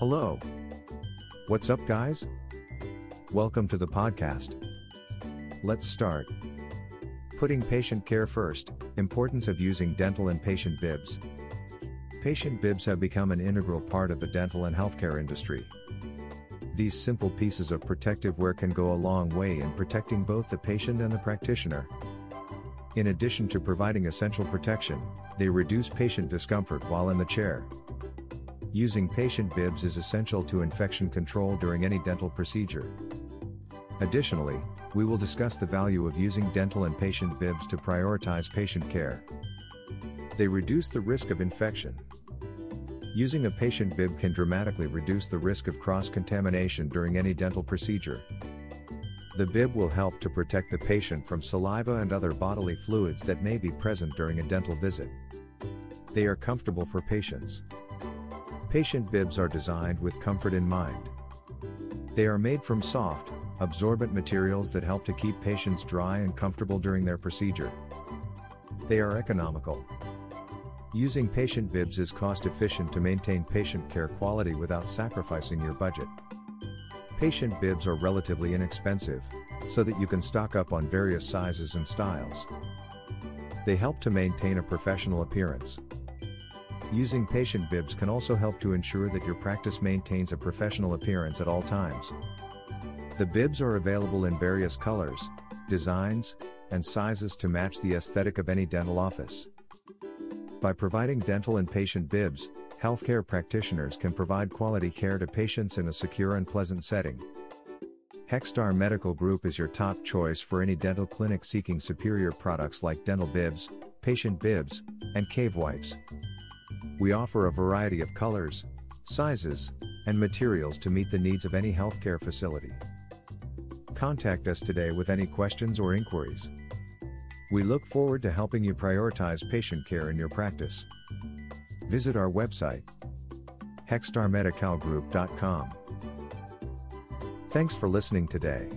Hello. What's up, guys? Welcome to the podcast. Let's start. Putting patient care first, importance of using dental and patient bibs. Patient bibs have become an integral part of the dental and healthcare industry. These simple pieces of protective wear can go a long way in protecting both the patient and the practitioner. In addition to providing essential protection, they reduce patient discomfort while in the chair. Using patient bibs is essential to infection control during any dental procedure. Additionally, we will discuss the value of using dental and patient bibs to prioritize patient care. They reduce the risk of infection. Using a patient bib can dramatically reduce the risk of cross-contamination during any dental procedure. The bib will help to protect the patient from saliva and other bodily fluids that may be present during a dental visit. They are comfortable for patients. Patient bibs are designed with comfort in mind. They are made from soft, absorbent materials that help to keep patients dry and comfortable during their procedure. They are economical. Using patient bibs is cost efficient to maintain patient care quality without sacrificing your budget. Patient bibs are relatively inexpensive, so that you can stock up on various sizes and styles. They help to maintain a professional appearance. Using patient bibs can also help to ensure that your practice maintains a professional appearance at all times. The bibs are available in various colors, designs, and sizes to match the aesthetic of any dental office. By providing dental and patient bibs, healthcare practitioners can provide quality care to patients in a secure and pleasant setting. Hexstar Medical Group is your top choice for any dental clinic seeking superior products like dental bibs, patient bibs, and Cavi wipes. We offer a variety of colors, sizes, and materials to meet the needs of any healthcare facility. Contact us today with any questions or inquiries. We look forward to helping you prioritize patient care in your practice. Visit our website, hexstarmedicalgroup.com. Thanks for listening today.